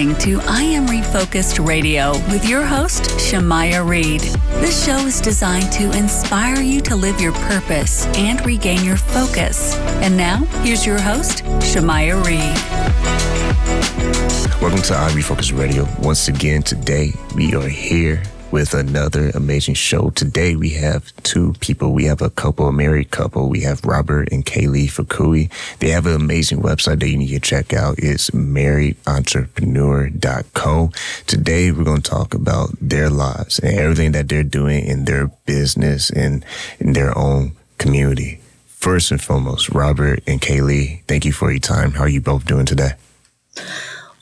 Listening to I Am Refocused Radio with your host, Shamaya Reed. This show is designed to inspire you to live your purpose and regain your focus. And now, here's your host, Shamaya Reed. Welcome to I am Refocus Radio. Once again, today we are here with another amazing show. Today we have two people. We have a couple, a married couple. We have Robert and Kay Lee Fukui. They have an amazing website that you need to check out. It's marriedentrepreneur.co. Today we're going to talk about their lives and everything that they're doing in their business and in their own community. First and foremost, Robert and Kay Lee, thank you for your time. How are you both doing today?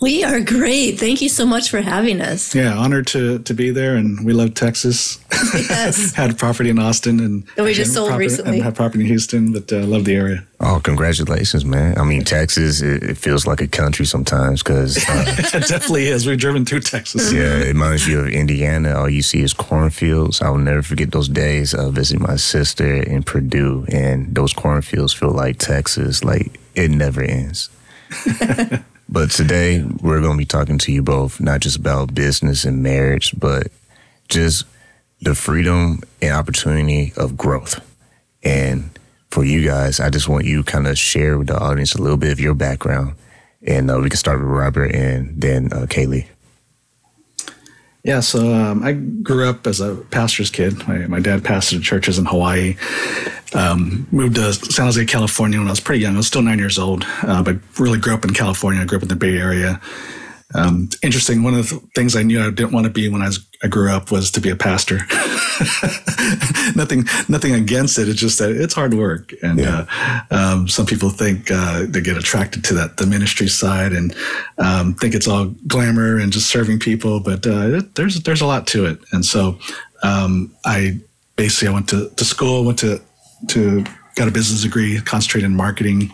We are great. Thank you so much for having us. Yeah, honored to to be there, and we love Texas. Yes. had property in Austin, and That we just and sold property, recently. and had property in Houston, but uh, love the area. Oh, congratulations, man. I mean, Texas, it, it feels like a country sometimes because, uh, it definitely is. We've driven through Texas. yeah, it reminds you of Indiana. All you see is cornfields. I will never forget those days of visiting my sister in Purdue, and those cornfields feel like Texas, like it never ends. but today, we're going to be talking to you both, not just about business and marriage, but just the freedom and opportunity of growth. And for you guys, I just want you kind of share with the audience a little bit of your background. And uh, we can start with Robert and then uh, Kay Lee. Yeah, so um, I grew up as a pastor's kid. My, my dad pastored churches in Hawaii. Um, moved to San Jose, California when I was pretty young. I was still nine years old, uh, but really grew up in California. I grew up in the Bay Area. Um, interesting. One of the things I knew I didn't want to be when I was I grew up was to be a pastor. nothing, nothing against it. It's just that it's hard work, and uh, um, some people think uh, they get attracted to that the ministry side and um, think it's all glamour and just serving people. But uh, it, there's there's a lot to it, and so um, I basically I went to, to school, went to to got a business degree, concentrated in marketing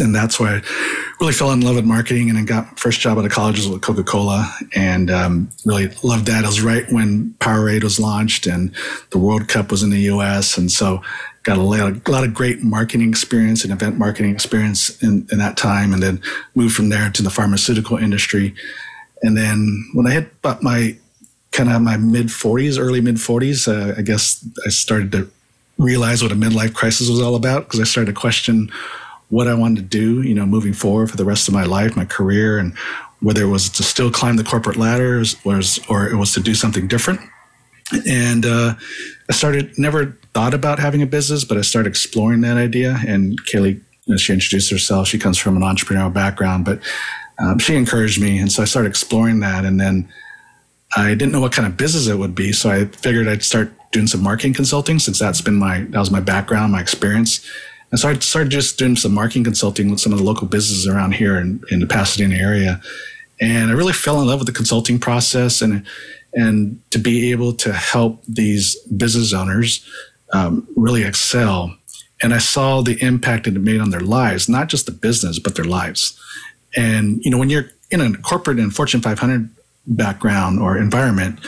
and that's why I really fell in love with marketing and then got my first job out of college was with Coca-Cola and um, really loved that. It was right when Powerade was launched and the World Cup was in the US. And so got a lot, of, a lot of great marketing experience and event marketing experience in, in that time. And then moved from there to the pharmaceutical industry. And then when I hit about my kind of my mid 40s, early mid 40s, uh, I guess I started to realize what a midlife crisis was all about because I started to question what I wanted to do, you know, moving forward for the rest of my life, my career, and whether it was to still climb the corporate ladder or, or it was to do something different. And uh, I started, never thought about having a business, but I started exploring that idea. And Kay Lee, you know, she introduced herself. She comes from an entrepreneurial background, but um, she encouraged me. And so I started exploring that. And then I didn't know what kind of business it would be. So I figured I'd start doing some marketing consulting since that's been my, that was my background, my experience. And so I started just doing some marketing consulting with some of the local businesses around here in, in the Pasadena area. And I really fell in love with the consulting process and, and to be able to help these business owners um, really excel. And I saw the impact it made on their lives, not just the business, but their lives. And, you know, when you're in a corporate and Fortune 500 background or environment,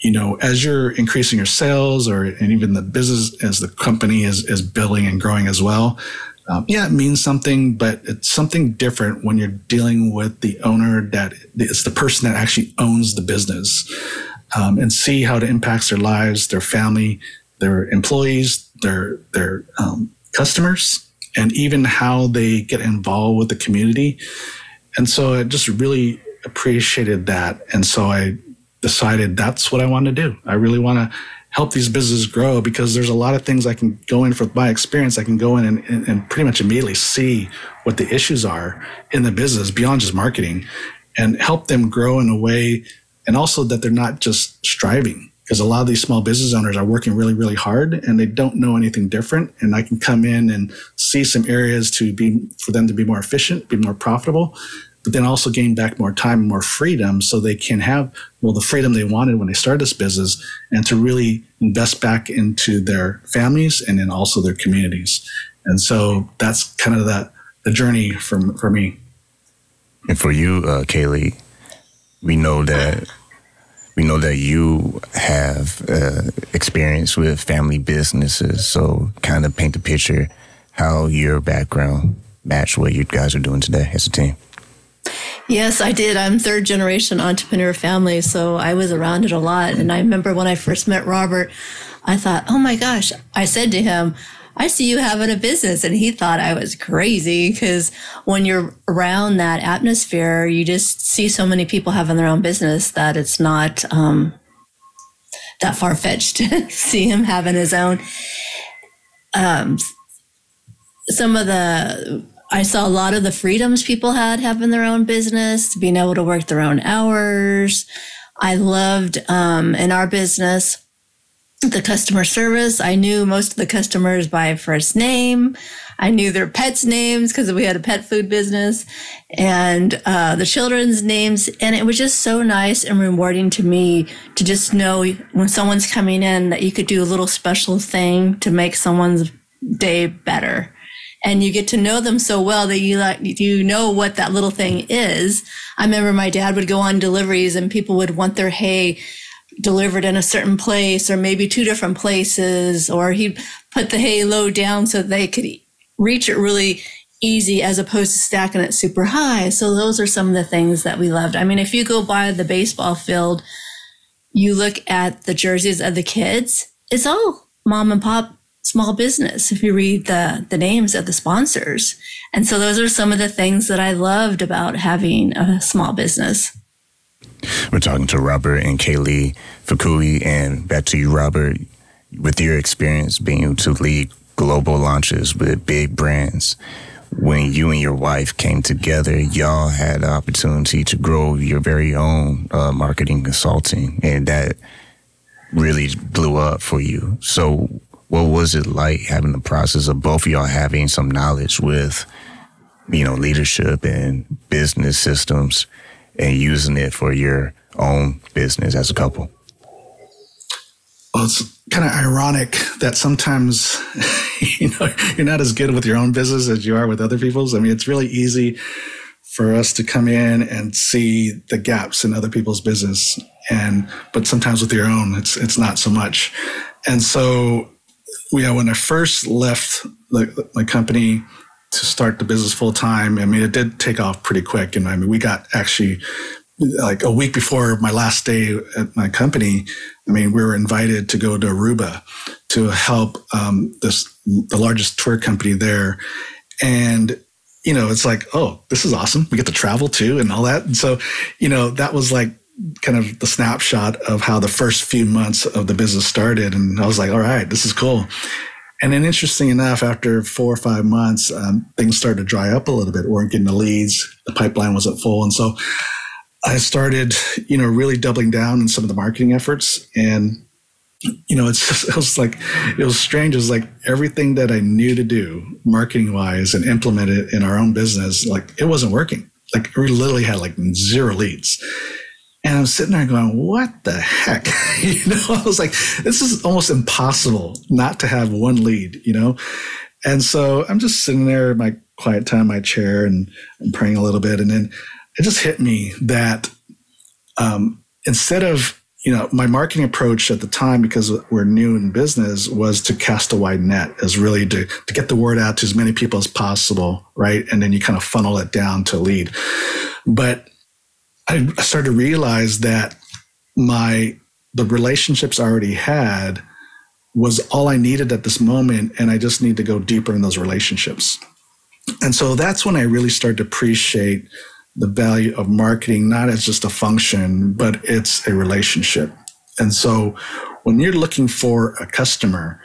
you know, as you're increasing your sales or and even the business as the company is is building and growing as well, um, yeah, it means something, but it's something different when you're dealing with the owner that it's the person that actually owns the business, um, and see how it impacts their lives, their family, their employees, their their um, customers and even how they get involved with the community. And so I just really appreciated that. And so I decided that's what I want to do. I really want to help these businesses grow because there's a lot of things I can go in for my experience. I can go in and, and, and pretty much immediately see what the issues are in the business beyond just marketing and help them grow in a way and also that they're not just striving because a lot of these small business owners are working really really hard and they don't know anything different and i can come in and see some areas to be for them to be more efficient be more profitable but then also gain back more time and more freedom so they can have well the freedom they wanted when they started this business and to really invest back into their families and then also their communities and so that's kind of that the journey for, for me and for you uh, kay lee we know that we know that you have uh, experience with family businesses. So, kind of paint the picture how your background match what you guys are doing today as a team. Yes, I did. I'm third generation entrepreneur family, so I was around it a lot. And I remember when I first met Robert, I thought, oh my gosh, I said to him, I see you having a business. And he thought I was crazy because when you're around that atmosphere, you just see so many people having their own business that it's not um, that far fetched to see him having his own. Um, some of the I saw a lot of the freedoms people had having their own business, being able to work their own hours. I loved um, in our business the customer service. I knew most of the customers by first name. I knew their pets' names because we had a pet food business and uh, the children's names. And it was just so nice and rewarding to me to just know when someone's coming in that you could do a little special thing to make someone's day better. And you get to know them so well that you like, you know what that little thing is. I remember my dad would go on deliveries and people would want their hay delivered in a certain place or maybe two different places, or he'd put the hay low down so they could reach it really easy as opposed to stacking it super high. So those are some of the things that we loved. I mean, if you go by the baseball field, you look at the jerseys of the kids, it's all mom and pop small business if you read the the names of the sponsors. And so those are some of the things that I loved about having a small business. We're talking to Robert and Kay Lee Fukui, and back to you, Robert. With your experience being able to lead global launches with big brands, when you and your wife came together, y'all had the opportunity to grow your very own uh, marketing consulting, and that really blew up for you. So, what was it like having the process of both of y'all having some knowledge with, you know, leadership and business systems? and using it for your own business as a couple? Well, it's kind of ironic that sometimes you know you're not as good with your own business as you are with other people's. I mean, it's really easy for us to come in and see the gaps in other people's business, and but sometimes with your own, it's it's not so much. And so, know, when I first left the, my company to start the business full time. I mean, it did take off pretty quick. And I mean, we got actually like a week before my last day at my company. I mean, we were invited to go to Aruba to help um, this the largest tour company there, and you know, it's like, oh, this is awesome. We get to travel too, and all that. And so, you know, that was like kind of the snapshot of how the first few months of the business started. And I was like, all right, this is cool. And then, interesting enough, after four or five months, um, things started to dry up a little bit. We weren't getting the leads. The pipeline wasn't full, and so I started, you know, really doubling down on some of the marketing efforts. And you know, it's just, it was like it was strange. It was like everything that I knew to do, marketing wise, and implement it in our own business, like it wasn't working. Like we literally had like zero leads. And I'm sitting there going, what the heck? you know, I was like, this is almost impossible not to have one lead, you know? And so I'm just sitting there in my quiet time, my chair, and I'm praying a little bit. And then it just hit me that um, instead of, you know, my marketing approach at the time, because we're new in business, was to cast a wide net, is really to, to get the word out to as many people as possible, right? And then you kind of funnel it down to lead. But I started to realize that my the relationships I already had was all I needed at this moment. And I just need to go deeper in those relationships. And so that's when I really started to appreciate the value of marketing, not as just a function, but it's a relationship. And so when you're looking for a customer,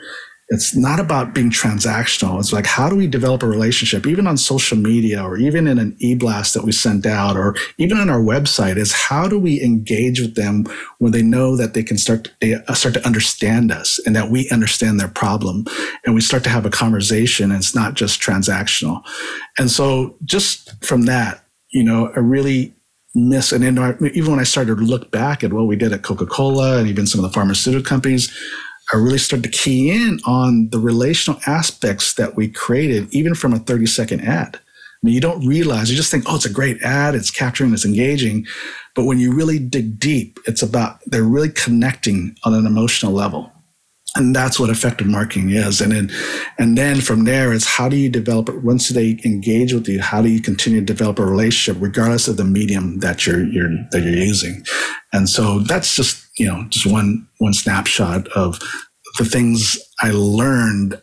it's not about being transactional. It's like, how do we develop a relationship, even on social media or even in an e blast that we send out or even on our website? Is how do we engage with them when they know that they can start to, uh, start to understand us and that we understand their problem and we start to have a conversation and it's not just transactional. And so just from that, you know, I really miss and even when I started to look back at what we did at Coca Cola and even some of the pharmaceutical companies, I really started to key in on the relational aspects that we created, even from a 30 second ad. I mean, you don't realize, you just think, oh, it's a great ad, it's capturing, it's engaging. But when you really dig deep, it's about they're really connecting on an emotional level. And that's what effective marketing is. And then, and then from there, it's how do you develop it? Once they engage with you, how do you continue to develop a relationship, regardless of the medium that you're, you're that you're using? And so that's just you know, just one one snapshot of the things I learned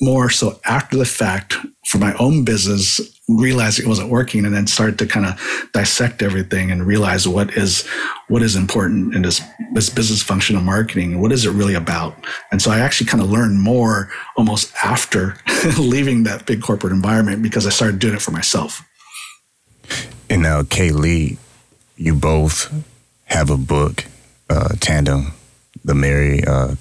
more so after the fact for my own business, realized it wasn't working and then started to kind of dissect everything and realize what is what is important in this this business function of marketing what is it really about? And so i actually kind of learned more almost after leaving that big corporate environment because i started doing it for myself. And now kay lee you both have a book uh, Tandem, the Married uh,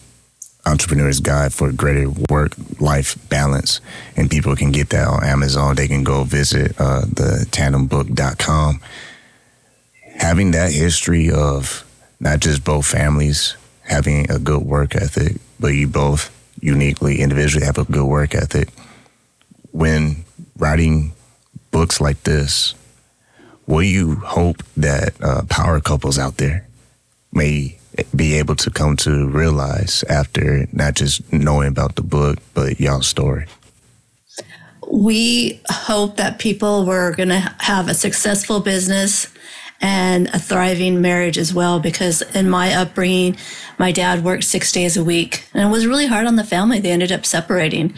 Entrepreneur's Guide for Greater Work Life Balance. And people can get that on Amazon. They can go visit uh, the tandembook.com. Having that history of not just both families having a good work ethic, but you both uniquely, individually have a good work ethic. When writing books like this, what do you hope that uh, power couples out there may be able to come to realize after not just knowing about the book, but y'all's story? We hope that people were going to have a successful business and a thriving marriage as well. Because in my upbringing, my dad worked six days a week and it was really hard on the family. They ended up separating.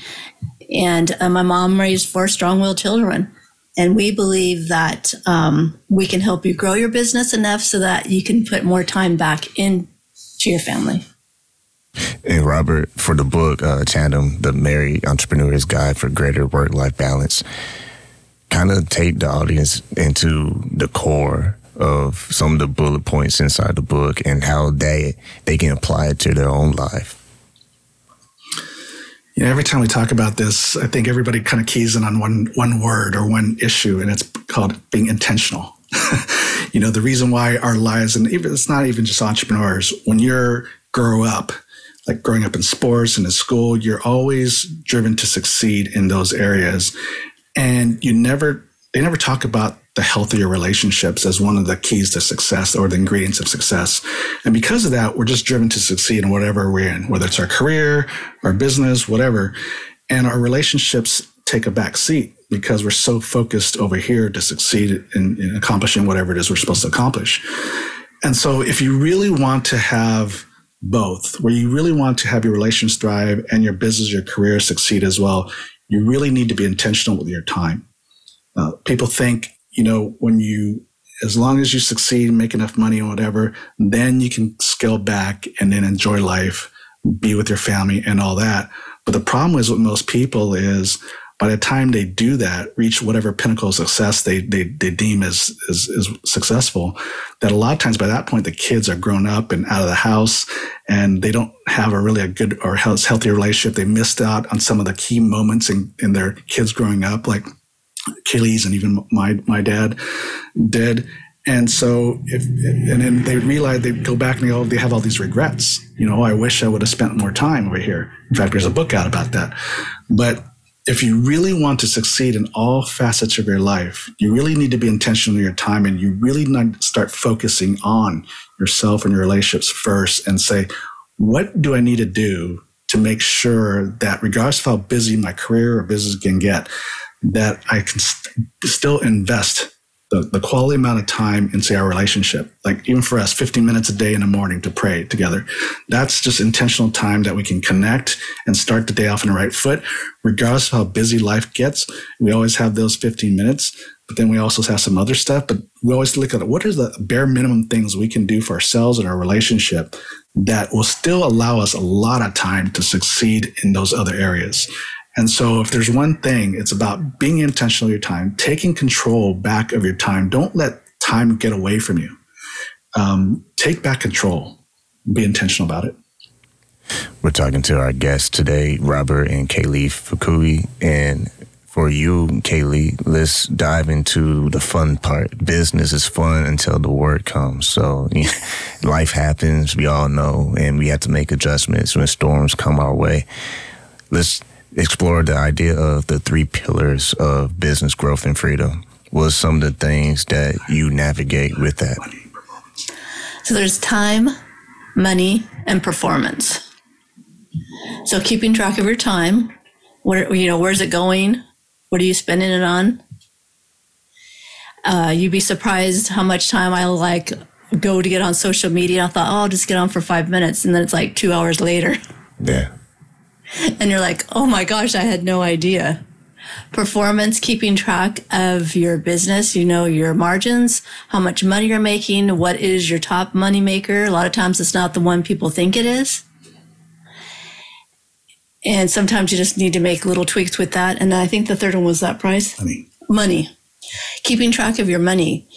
And uh, my mom raised four strong willed children. And we believe that um, we can help you grow your business enough so that you can put more time back into your family. And Robert, for the book uh, Tandem, the Married Entrepreneur's Guide for Greater Work Life Balance, kind of take the audience into the core of some of the bullet points inside the book and how they they can apply it to their own life. You know, every time we talk about this, I think everybody kind of keys in on one one word or one issue, and it's called being intentional. you know, the reason why our lives, and even it's not even just entrepreneurs. When you're grow up, like growing up in sports and in school, you're always driven to succeed in those areas, and you never they never talk about the healthier relationships as one of the keys to success or the ingredients of success. And because of that, we're just driven to succeed in whatever we're in, whether it's our career, our business, whatever. And our relationships take a back seat because we're so focused over here to succeed in, in accomplishing whatever it is we're supposed to accomplish. And so if you really want to have both, where you really want to have your relations thrive and your business, your career succeed as well, you really need to be intentional with your time. Uh, people think you know, when you, as long as you succeed make enough money or whatever, then you can scale back and then enjoy life, be with your family and all that. But the problem is with most people is by the time they do that, reach whatever pinnacle of success they, they, they deem as, as, as successful, that a lot of times by that point, the kids are grown up and out of the house and they don't have a really a good or healthy relationship. They missed out on some of the key moments in, in their kids growing up. Like Achilles and even my my dad did. And so, if and then they realize they go back and they, oh, they have all these regrets. You know, oh, I wish I would have spent more time over here. In fact, there's a book out about that. But if you really want to succeed in all facets of your life, you really need to be intentional in your time, and you really need to start focusing on yourself and your relationships first, and say, what do I need to do to make sure that, regardless of how busy my career or business can get, that I can st- still invest the the, quality amount of time in say our relationship like even for us 15 minutes a day in the morning to pray together. That's just intentional time that we can connect and start the day off on the right foot. Regardless of how busy life gets we always have those 15 minutes but then we also have some other stuff but we always look at what are the bare minimum things we can do for ourselves and our relationship that will still allow us a lot of time to succeed in those other areas and so if there's one thing, it's about being intentional with your time, taking control back of your time. Don't let time get away from you. Um, take back control. Be intentional about it. We're talking to our guests today, Robert and Kay Lee Fukui. And for you, Kay Lee, let's dive into the fun part. Business is fun until the work comes. So life happens, we all know, and we have to make adjustments when storms come our way. Let's explore the idea of the three pillars of business growth and freedom. What some of the things that you navigate with that? So there's time, money, and performance. So keeping track of your time, where you know where's it going, what are you spending it on? Uh, you'd be surprised how much time I like go to get on social media. I thought, oh, I'll just get on for five minutes, and then it's like two hours later. Yeah. And you're like, oh my gosh, I had no idea. Performance, keeping track of your business, you know, your margins, how much money you're making, what is your top money maker. A lot of times it's not the one people think it is. And sometimes you just need to make little tweaks with that. And I think the third one was that price money. Money. Keeping track of your money.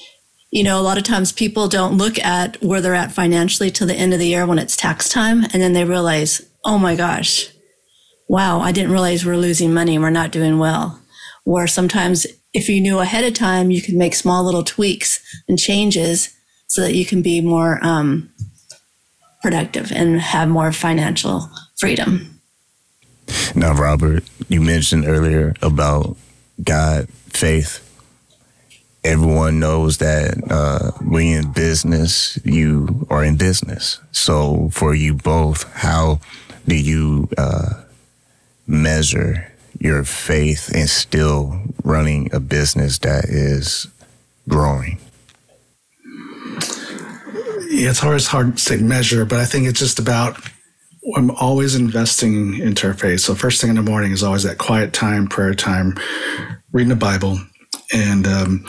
You know, a lot of times people don't look at where they're at financially till the end of the year when it's tax time. And then they realize, oh my gosh, wow, I didn't realize we're losing money and we're not doing well. Or sometimes if you knew ahead of time, you could make small little tweaks and changes so that you can be more um, productive and have more financial freedom. Now, Robert, you mentioned earlier about God, faith. Everyone knows that uh, when you're in business, you are in business. So, for you both, how do you uh, measure your faith and still running a business that is growing? Yeah, it's always hard to measure, but I think it's just about I'm always investing into our faith. So first thing in the morning is always that quiet time, prayer time, reading the Bible, and um,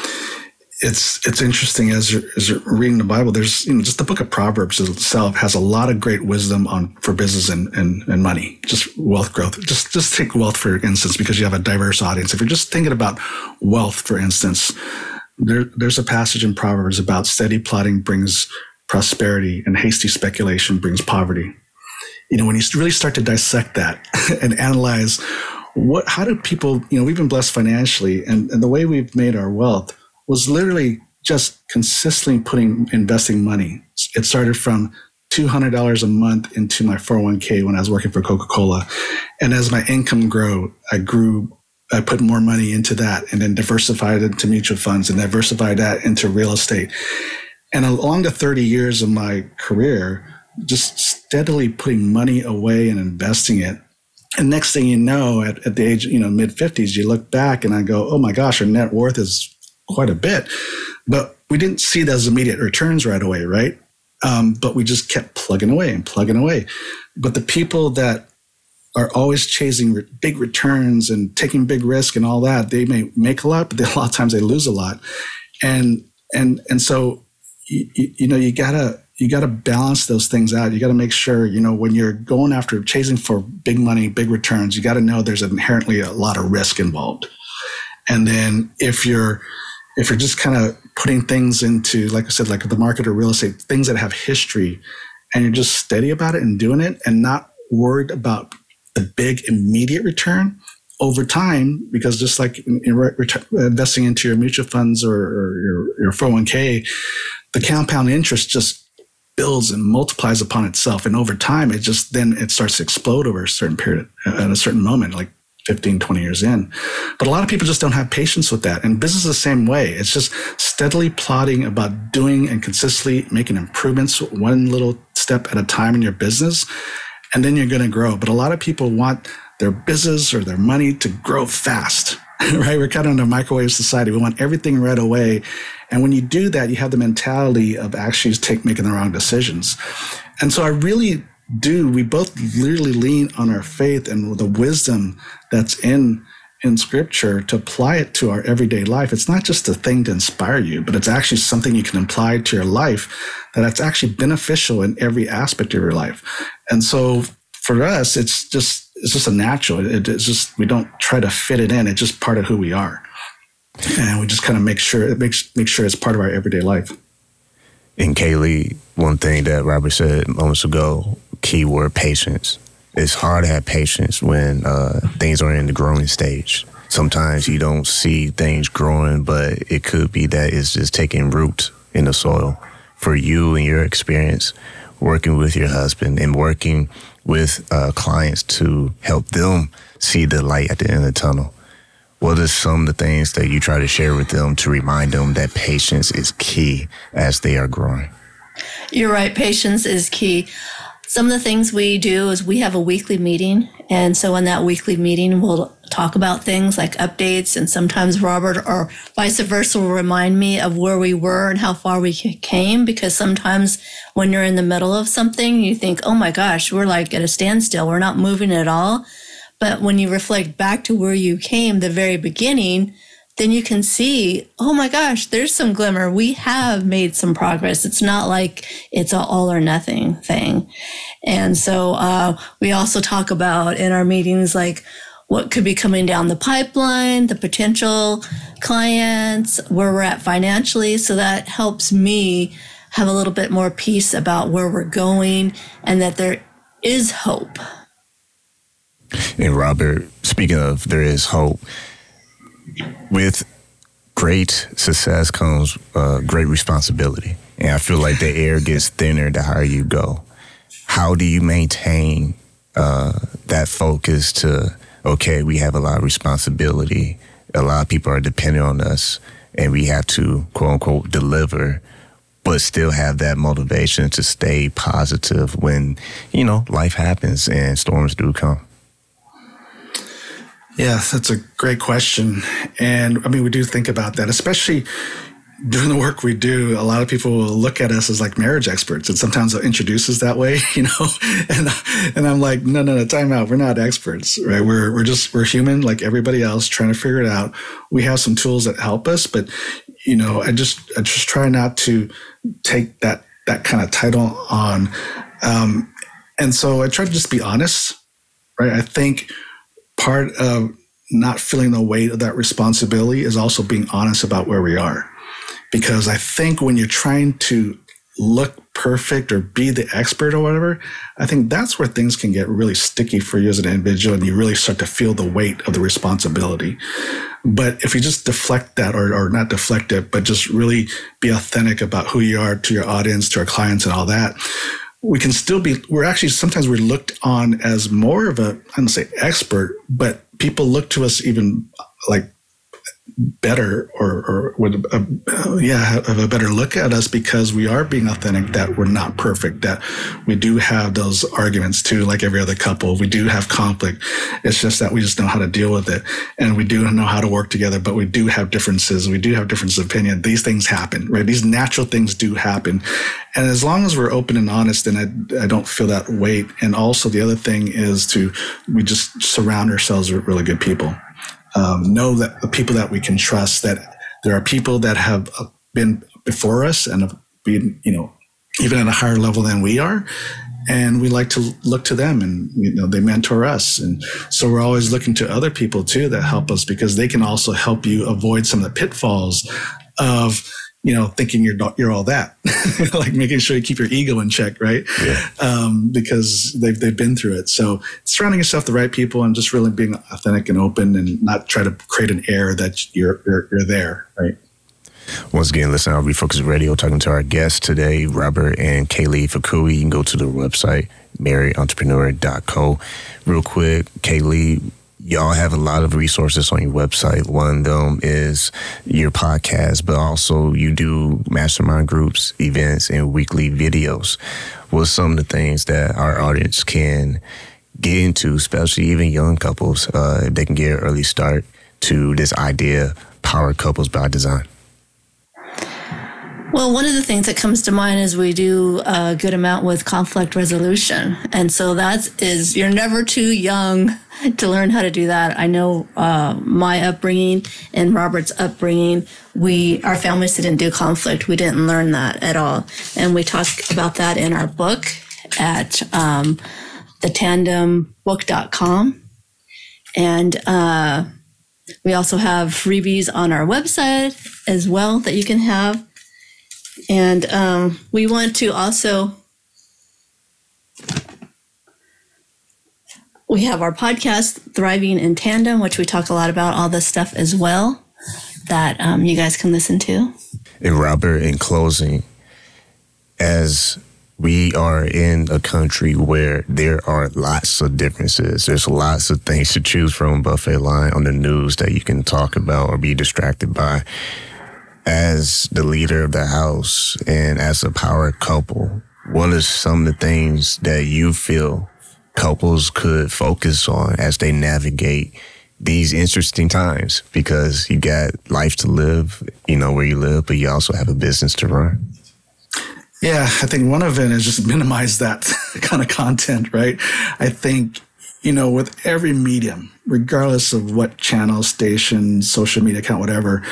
it's it's interesting as you're, as you're reading the Bible. There's you know just the book of Proverbs itself has a lot of great wisdom on for business and, and and money, just wealth growth. Just just take wealth for instance because you have a diverse audience. If you're just thinking about wealth, for instance, there there's a passage in Proverbs about steady plotting brings prosperity and hasty speculation brings poverty. You know when you really start to dissect that and analyze what how do people you know we've been blessed financially and, and the way we've made our wealth was literally just consistently putting investing money. It started from $200 a month into my 401k when I was working for Coca-Cola. And as my income grew, I grew, I put more money into that and then diversified into mutual funds and diversified that into real estate. And along the 30 years of my career, just steadily putting money away and investing it. And next thing you know, at, at the age, you know, mid 50s, you look back and I go, oh my gosh, our net worth is quite a bit. But we didn't see those immediate returns right away, right? Um, but we just kept plugging away and plugging away. But the people that are always chasing re- big returns and taking big risk and all that, they may make a lot, but they, a lot of times they lose a lot. And and and so you, you know you gotta you gotta balance those things out. You gotta make sure you know when you're going after chasing for big money, big returns, you gotta know there's inherently a lot of risk involved. And then if you're if you're just kind of putting things into, like I said, like the market or real estate, things that have history, and you're just steady about it and doing it and not worried about the big immediate return over time, because just like in, in re- investing into your mutual funds or, or your, your 401k, the compound interest just builds and multiplies upon itself. And over time, it just then it starts to explode over a certain period at a certain moment. Like 15, 20 years in. But a lot of people just don't have patience with that. And business is the same way. It's just steadily plotting about doing and consistently making improvements one little step at a time in your business. And then you're going to grow. But a lot of people want their business or their money to grow fast. right? We're kind of in a microwave society. We want everything right away. And when you do that, you have the mentality of actually take making the wrong decisions. And so I really do. We both literally lean on our faith and the wisdom that's in in scripture to apply it to our everyday life. It's not just a thing to inspire you, but it's actually something you can apply to your life that it's actually beneficial in every aspect of your life. And so for us, it's just it's just a natural. It, it's just we don't try to fit it in. It's just part of who we are, and we just kind of make sure it makes make sure it's part of our everyday life. And Kay Lee, one thing that Robert said moments ago, keyword patience it's hard to have patience when uh, things are in the growing stage. Sometimes you don't see things growing, but it could be that it's just taking root in the soil. For you and your experience working with your husband and working with uh, clients to help them see the light at the end of the tunnel. What are some of the things that you try to share with them to remind them that patience is key as they are growing? You're right. Patience is key. Some of the things we do is we have a weekly meeting. And so in that weekly meeting, we'll talk about things like updates. And sometimes Robert or vice versa will remind me of where we were and how far we came. Because sometimes when you're in the middle of something, you think, oh my gosh, we're like at a standstill. We're not moving at all. But when you reflect back to where you came, the very beginning, then you can see, oh my gosh, there's some glimmer. We have made some progress. It's not like it's an all or nothing thing. And so uh, we also talk about in our meetings, like what could be coming down the pipeline, the potential clients, where we're at financially. So that helps me have a little bit more peace about where we're going and that there is hope. And Robert, speaking of there is hope, with great success comes uh, great responsibility. And I feel like the air gets thinner the higher you go. How do you maintain uh, that focus to, okay, we have a lot of responsibility. A lot of people are dependent on us, and we have to, quote unquote, deliver, but still have that motivation to stay positive when, you know, life happens and storms do come? Yeah, that's a great question. And I mean, we do think about that, especially doing the work we do. A lot of people will look at us as like marriage experts, and sometimes they'll introduce us that way, you know. And and I'm like, no, no, no, time out. We're not experts, right? We're we're just we're human, like everybody else, trying to figure it out. We have some tools that help us, but you know, I just I just try not to take that that kind of title on. Um, and so I try to just be honest, right? I think part of not feeling the weight of that responsibility is also being honest about where we are. Because I think when you're trying to look perfect or be the expert or whatever, I think that's where things can get really sticky for you as an individual and you really start to feel the weight of the responsibility. But if you just deflect that or, or not deflect it, but just really be authentic about who you are to your audience, to our clients and all that, we can still be we're actually sometimes we're looked on as more of a i don't say expert but people look to us even like better or, or would uh, yeah have a better look at us because we are being authentic that we're not perfect that we do have those arguments too like every other couple. We do have conflict. It's just that we just know how to deal with it. And we do know how to work together but we do have differences. We do have differences of opinion. These things happen right? These natural things do happen. And as long as we're open and honest then I, I don't feel that weight. And also the other thing is to we just surround ourselves with really good people um, know that the people that we can trust, that there are people that have uh, been before us and have been, you know, even at a higher level than we are. And we like to look to them and, you know, they mentor us. And so we're always looking to other people too that help us because they can also help you avoid some of the pitfalls of, you know, thinking you're not, you're all that, like making sure you keep your ego in check, right? Yeah. Um, because they've they've been through it. So surrounding yourself the right people and just really being authentic and open and not try to create an air that you're you're, you're there, right? Once again, listen, I'll Refocus Radio talking to our guests today, Robert and Kay Lee Fukui. You can go to the website, marriedentrepreneur.co. Real quick, Kay Lee, y'all have a lot of resources on your website. One of them is your podcast, but also you do mastermind groups, events, and weekly videos. What's some of the things that our audience can get into, especially even young couples, uh, if they can get an early start to this idea, power couples by design? Well, one of the things that comes to mind is we do a good amount with conflict resolution. And so that is, you're never too young to learn how to do that. I know uh, my upbringing and Robert's upbringing, we, our families didn't do conflict. We didn't learn that at all. And we talk about that in our book at um, thetandembook.com. And uh, we also have freebies on our website as well that you can have. And um, we want to also, we have our podcast, Thriving in Tandem, which we talk a lot about all this stuff as well that um, you guys can listen to. And Robert, in closing, as we are in a country where there are lots of differences. There's lots of things to choose from buffet line on the news that you can talk about or be distracted by as the leader of the house and as a power couple, what are some of the things that you feel couples could focus on as they navigate these interesting times? Because you got life to live, you know, where you live, but you also have a business to run. Yeah, I think one of it is just minimize that kind of content, right? I think you know, with every medium, regardless of what channel, station, social media account, whatever,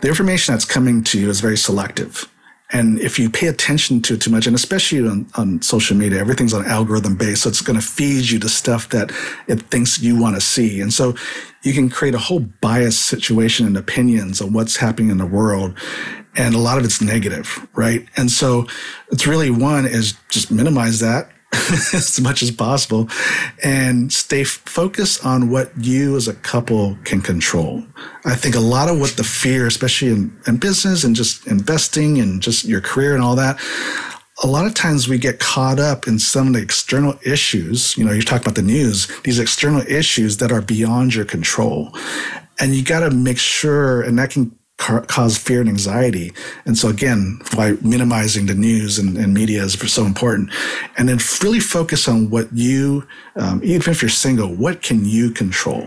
the information that's coming to you is very selective. And if you pay attention to it too much, and especially on, on social media, everything's on algorithm based. So it's going to feed you the stuff that it thinks you want to see. And so you can create a whole biased situation and opinions on what's happening in the world. And a lot of it's negative, right? And so it's really one is just minimize that as much as possible and stay focused on what you as a couple can control. I think a lot of what the fear, especially in, in business and just investing and just your career and all that, a lot of times we get caught up in some of the external issues. You know, you talk about the news, these external issues that are beyond your control. And you got to make sure, and that can cause fear and anxiety. And so again, why minimizing the news and, and, media is so important. And then really focus on what you, um, even if you're single, what can you control?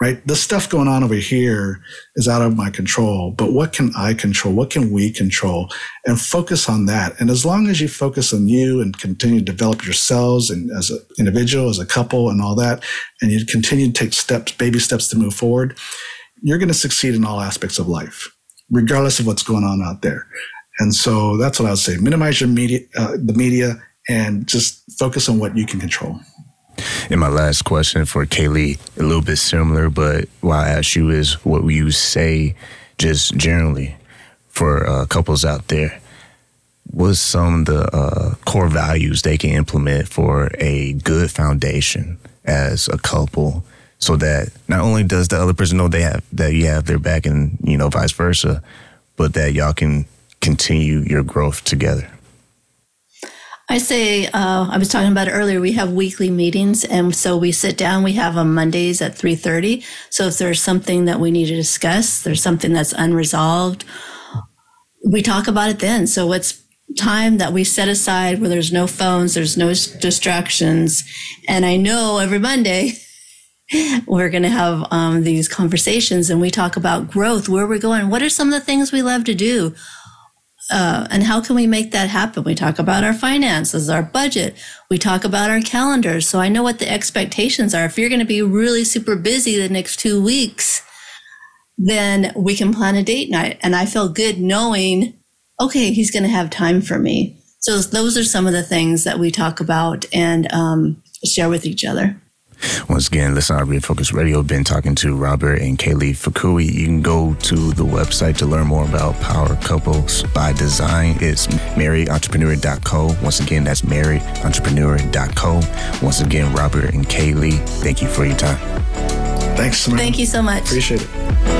Right? The stuff going on over here is out of my control, but what can I control? What can we control? And focus on that. And as long as you focus on you and continue to develop yourselves and as an individual, as a couple and all that, and you continue to take steps, baby steps to move forward, you're going to succeed in all aspects of life, regardless of what's going on out there. And so that's what I would say. Minimize your media, uh, the media, and just focus on what you can control. And my last question for Kay Lee, a little bit similar, but what I ask you is what will you say just generally for uh, couples out there? What's some of the uh, core values they can implement for a good foundation as a couple so that not only does the other person know they have that you have their back and you know vice versa, but that y'all can continue your growth together. I say uh, I was talking about earlier. We have weekly meetings, and so we sit down. We have them Mondays at three thirty. So if there's something that we need to discuss, there's something that's unresolved, we talk about it then. So it's time that we set aside where there's no phones, there's no distractions, and I know every Monday we're going to have um, these conversations and we talk about growth, where we're going, what are some of the things we love to do, uh, and how can we make that happen? We talk about our finances, our budget. We talk about our calendars. So I know what the expectations are. If you're going to be really super busy the next two weeks, then we can plan a date night. And I feel good knowing, okay, he's going to have time for me. So those are some of the things that we talk about and um, share with each other. Once again, listen to Refocus Radio. Been talking to Robert and Kay Lee Fukui. You can go to the website to learn more about Power Couples by Design. It's marriedentrepreneur.co. Once again, that's marriedentrepreneur.co. Once again, Robert and Kay Lee, thank you for your time. Thanks. Man. Thank you so much. Appreciate it.